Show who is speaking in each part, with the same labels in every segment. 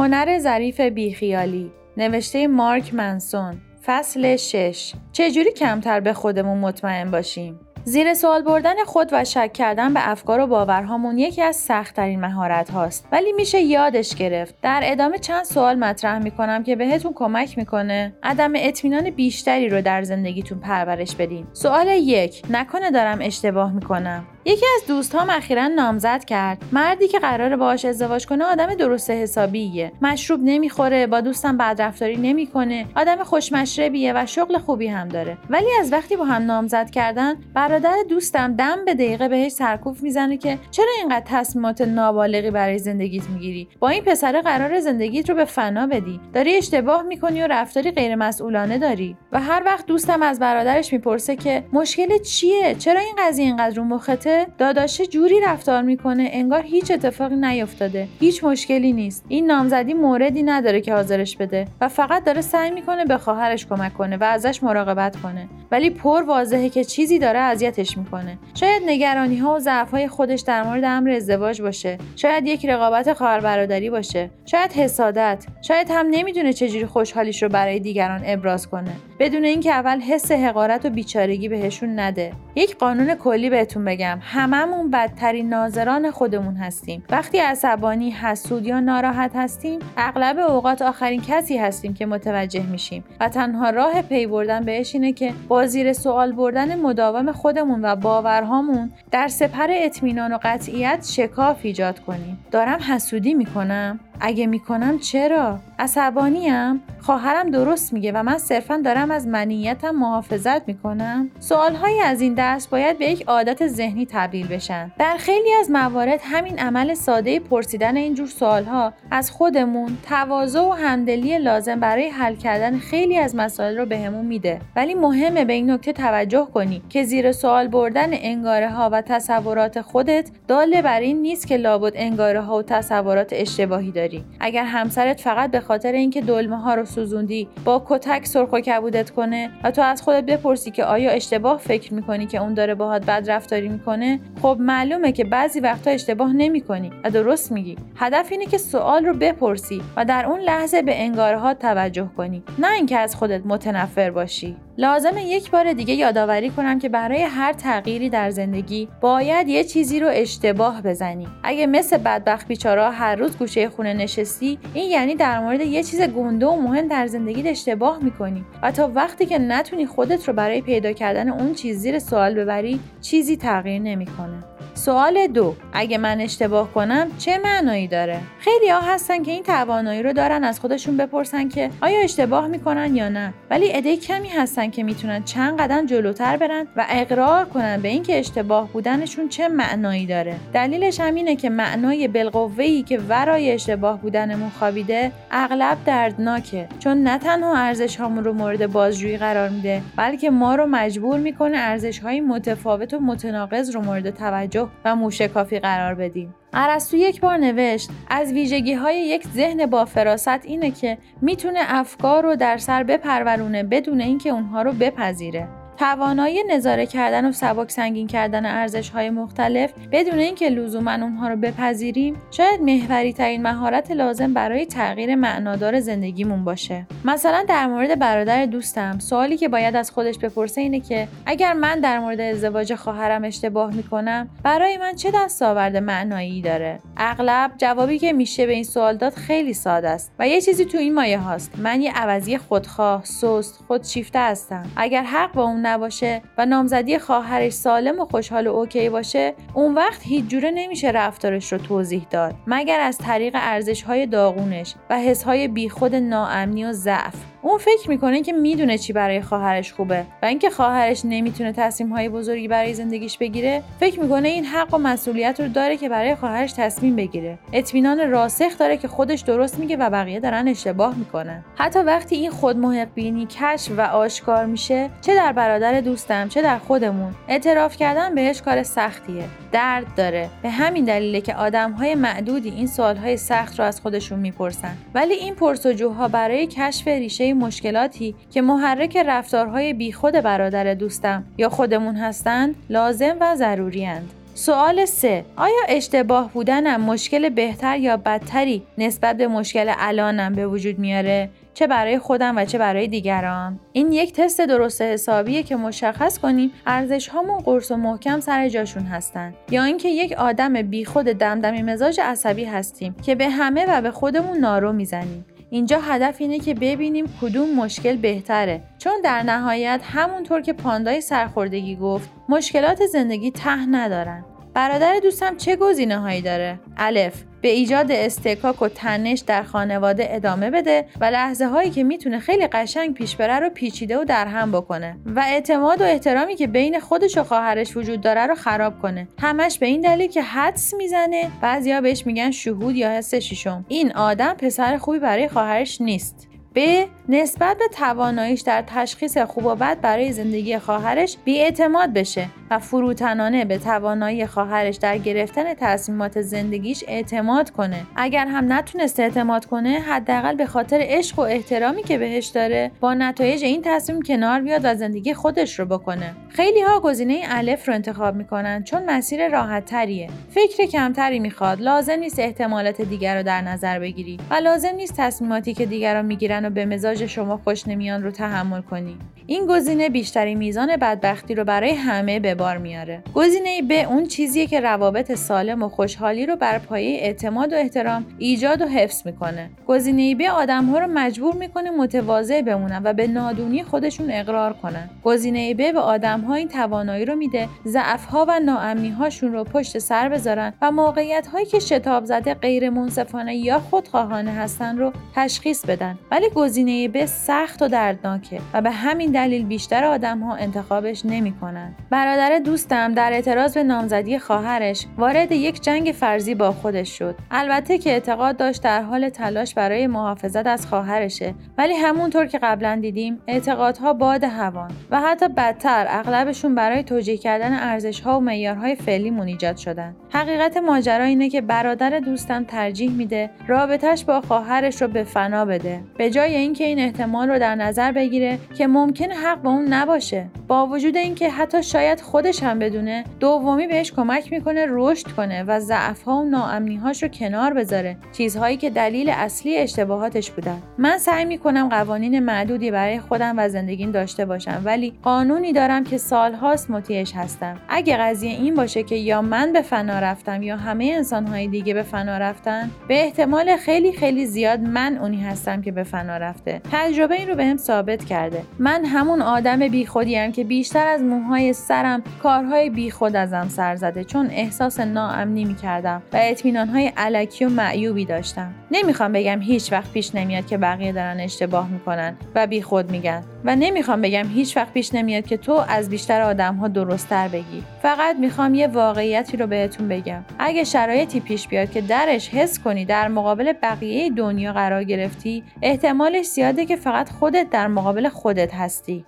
Speaker 1: هنر ظریف بیخیالی نوشته مارک منسون فصل 6 چجوری کمتر به خودمون مطمئن باشیم؟ زیر سوال بردن خود و شک کردن به افکار و باورهامون یکی از سختترین مهارت هاست ولی میشه یادش گرفت. در ادامه چند سوال مطرح می‌کنم که بهتون کمک می‌کنه عدم اطمینان بیشتری رو در زندگیتون پرورش بدین. سوال یک. نکنه دارم اشتباه می‌کنم. یکی از دوستام اخیرا نامزد کرد. مردی که قرار باهاش ازدواج کنه آدم درست حسابیه. مشروب نمی‌خوره با دوستم بدرفتاری نمی‌کنه. آدم خوشمشربیه و شغل خوبی هم داره. ولی از وقتی با هم نامزد کردن برادر دوستم دم به دقیقه بهش سرکوف می‌زنه که چرا اینقدر تصمیمات نابالغی برای زندگیت می‌گیری؟ با این پسر قرار زندگیت رو به فنا بدی. داری اشتباه می‌کنی و رفتاری غیرمسئولانه داری. و هر وقت دوستم از برادرش می‌پرسه که مشکل چیه؟ چرا این قضیه اینقدر رو مخته؟ داداشه جوری رفتار می‌کنه انگار هیچ اتفاقی نیفتاده هیچ مشکلی نیست. این نامزدی موردی نداره که حاضرش بده و فقط داره سعی می‌کنه به خواهرش کمک کنه و ازش مراقبت کنه. ولی پر واضحه که چیزی داره اذیتش می‌کنه. شاید نگرانی ها و ضعف های خودش در مورد امر ازدواج باشه. شاید یک رقابت خواهر برادری باشه. شاید حسادت. شاید هم نمی‌دونه چجوری خوشحالیش رو برای دیگران ابراز کنه. بدون اینکه اول حس حقارت و بیچارگی بهشون نده. یک قانون کلی بهتون بگم. هممون بدترین ناظران خودمون هستیم. وقتی عصبانی حسود یا ناراحت هستیم اغلب اوقات آخرین کسی هستیم که متوجه میشیم. و تنها راه پی بردن بهش اینه که با زیر سوال بردن مداوم خودمون و باورهامون در سپر اطمینان و قطعیت شکاف ایجاد کنیم. دارم حسودی می‌کنم؟ اگه می‌کنم چرا؟ عصبانیم؟ خواهرم درست میگه و من صرفا دارم از منیتم محافظت می‌کنم. سوالهایی از این دست باید به یک عادت ذهنی تبدیل بشن. در خیلی از موارد همین عمل ساده پرسیدن اینجور سوالها از خودمون تواضع و همدلی لازم برای حل کردن خیلی از مسائل رو بهمون میده. ولی مهمه به این نکته توجه کنی که زیر سوال بردن انگاره ها و تصورات خودت داله بر این نیست که لابد انگاره ها و تصورات اشتباهی داری. اگر همسرت فقط به خاطر اینکه دلمه ها رو سوزوندی با کتک سرخ و کبودت کنه و تو از خودت بپرسی که آیا اشتباه فکر می‌کنی که اون داره باهات بد رفتاری می‌کنه؟ خب معلومه که بعضی وقتا اشتباه نمی‌کنی و درست میگی. هدف اینه که سوال رو بپرسی و در اون لحظه به انگارها توجه کنی نه اینکه از خودت متنفر باشی. لازمه یک بار دیگه یادآوری کنم که برای هر تغییری در زندگی باید یه چیزی رو اشتباه بزنی. اگه مثل بدبخت بیچارا هر روز گوشه خونه نشستی این یعنی در مورد یه چیز گنده و مهم در زندگیت اشتباه می‌کنی. و تا وقتی که نتونی خودت رو برای پیدا کردن اون چیز زیر سوال ببری چیزی تغییر نمی‌کنه. سوال دو. اگه من اشتباه کنم چه معنایی داره؟ خیلی ها هستن که این توانایی رو دارن از خودشون بپرسن که آیا اشتباه می‌کنن یا نه. ولی عده کمی هستن که می‌تونن چند قدم جلوتر برن و اقرار کنن به اینکه اشتباه بودنشون چه معنایی داره. دلیلش هم اینه که معنای بالقوه که ورای اشتباه بودنمون خوابیده اغلب دردناکه. چون نه تنها ارزش هامون رو مورد بازجویی قرار میده بلکه ما رو مجبور می‌کنه ارزش های متفاوت و متناقض رو مورد توجه و موشکافی قرار بدیم. ارسطو یک بار نوشت از ویژگی های یک ذهن با فراست اینه که می‌تونه افکار رو در سر بپرورونه بدون اینکه اونها رو بپذیره. توانایی نظاره کردن و سبک سنگین کردن ارزش های مختلف بدون اینکه لزوما اونها رو بپذیریم شاید محوری ترین مهارت لازم برای تغییر معنادار زندگیمون باشه. مثلا در مورد برادر دوستم سوالی که باید از خودش بپرسه اینه که اگر من در مورد ازدواج خواهرم اشتباه می‌کنم برای من چه دستاورد معنایی داره؟ اغلب جوابی که میشه به این سوال داد خیلی ساده است و یه چیزی تو این مایه هاست. من یه عوضی خودخواه سست خودشیفته هستم. اگر حق با اون نباشه و نامزدی خواهرش سالم و خوشحال و اوکی باشه اون وقت هیچ جوره نمیشه رفتارش رو توضیح داد مگر از طریق ارزش های داغونش و حس های بیخود ناامنی و ضعف. اون فکر می‌کنه که می‌دونه چی برای خواهرش خوبه و اینکه خواهرش نمی‌تونه تصمیم های بزرگی برای زندگیش بگیره فکر می‌کنه این حق و مسئولیت رو داره که برای خواهرش تصمیم بگیره. اطمینان راسخ داره که خودش درست میگه و بقیه دارن اشتباه می‌کنن. حتی وقتی این خود بینی کشف و آشکار میشه چه در برادر دوستم چه در خودمون اعتراف کردن بهش کار سختیه درد داره. به همین دلیله که آدم های معدودی این سوال های سخت رو از خودشون می‌پرسن. ولی این پرسجوها برای کشف ریشه مشکلاتی که محرک رفتارهای بیخود برادر دوستم یا خودمون هستند لازم و ضروری سوال سه آیا اشتباه بودنم مشکل بهتر یا بدتری نسبت به مشکل الانم به وجود میاره؟ چه برای خودم و چه برای دیگران؟ این یک تست درست حسابیه که مشخص کنیم ارزش هامون قرص و محکم سر جاشون هستن. یا اینکه یک آدم بیخود دمدمی مزاج عصبی هستیم که به همه و به خودمون نارو می‌زنیم. اینجا هدف اینه که ببینیم کدوم مشکل بهتره. چون در نهایت همونطور که پاندای سرخوردگی گفت مشکلات زندگی ته ندارن. برادر دوستم چه گزینه هایی داره؟ الف. به ایجاد استکاک و تنش در خانواده ادامه بده و لحظه هایی که می‌تونه خیلی قشنگ پیش بره رو پیچیده و درهم بکنه و اعتماد و احترامی که بین خودش و خواهرش وجود داره رو خراب کنه. همش به این دلیل که حدس می‌زنه بعضیا بهش میگن شهود یا حس شیشم این آدم پسر خوبی برای خواهرش نیست. ب نسبت به تواناییش در تشخیص خوب و بد برای زندگی خواهرش بیاعتماد بشه و فروتنانه به توانایی خواهرش در گرفتن تصمیمات زندگیش اعتماد کنه. اگر هم نتونست اعتماد کنه حداقل به خاطر عشق و احترامی که بهش داره با نتایج این تصمیم کنار بیاد و زندگی خودش رو بکنه. خیلی ها گزینه الف رو انتخاب می‌کنن چون مسیر راحت تریه فکر کمتری می‌خواد لازم نیست احتمالات دیگر رو در نظر بگیری و لازم نیست تصمیماتی که دیگران می‌گیرن و به مزاج شما خوش نمیان رو تحمل کنی. این گزینه بیشترین میزان بدبختی رو برای همه به بار میاره. گزینه به اون چیزیه که روابط سالم و خوشحالی رو بر پایه اعتماد و احترام ایجاد و حفظ می‌کنه. گزینه ب آدمها رو مجبور می‌کنه متواضع بمونن و به نادونی خودشون اقرار کنن. گزینه ب به آدمها این توانایی رو میده ضعفها و ناامنیهاشون رو پشت سر بذارن و موقعیت هایی که شتاب زده غیر منصفانه یا خودخواهانه هستن رو تشخیص بدن. ولی گزینه ب سخت و دردناکه و به همین دلیل بیشتر آدم ها انتخابش نمی‌کنن. برادر دوستم در اعتراض به نامزدی خواهرش وارد یک جنگ فرضی با خودش شد. البته که اعتقاد داشت در حال تلاش برای محافظت از خواهرشه ولی همونطور که قبلا دیدیم اعتقادها باد هوان و حتی بدتر اغلبشون برای توجیه کردن ارزش ها و معیارهای فعلیمون ایجاد شدن. حقیقت ماجرا اینه که برادر دوستم ترجیح میده رابطش با خواهرش رو به فنا بده به جای اینکه این احتمال رو در نظر بگیره که ممکن حق به اون نباشه. با وجود اینکه حتی شاید خودش هم بدونه دومی بهش کمک می‌کنه رشد کنه و ضعفها و ناامنیهاش رو کنار بذاره. چیزهایی که دلیل اصلی اشتباهاتش بودن. من سعی می‌کنم قوانین معدودی برای خودم و زندگیم داشته باشم ولی قانونی دارم که سالهاست مطیعش هستم. اگه قضیه این باشه که یا من به فنا رفتم یا همه انسانهای دیگه به فنا رفتن به احتمال خیلی خیلی زیاد من اونی هستم که به فنا رفته. تجربه این رو بهم ثابت کرده. من همون آدم بیخودیم که بیشتر از موهای سرم کارهای بیخود ازم سر زده چون احساس ناامنی می‌کردم و اطمینانهای علکی و معیوبی داشتم. نمی‌خوام بگم هیچ وقت پیش نمیاد که بقیه دارن اشتباه می‌کنن و بیخود میگن و نمی‌خوام بگم هیچ وقت پیش نمیاد که تو از بیشتر آدم ها درستتر بگی. فقط می‌خوام یه واقعیتی رو بهتون بگم. اگه شرایطی پیش بیاد که درش حس کنی در مقابل بقیه دنیا قرار گرفتی احتمالش زیاده که فقط خودت در مقابل خودت هستی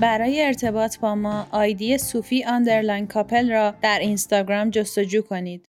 Speaker 1: برای ارتباط با ما آیدی صوفی underline couple را در اینستاگرام جستجو کنید.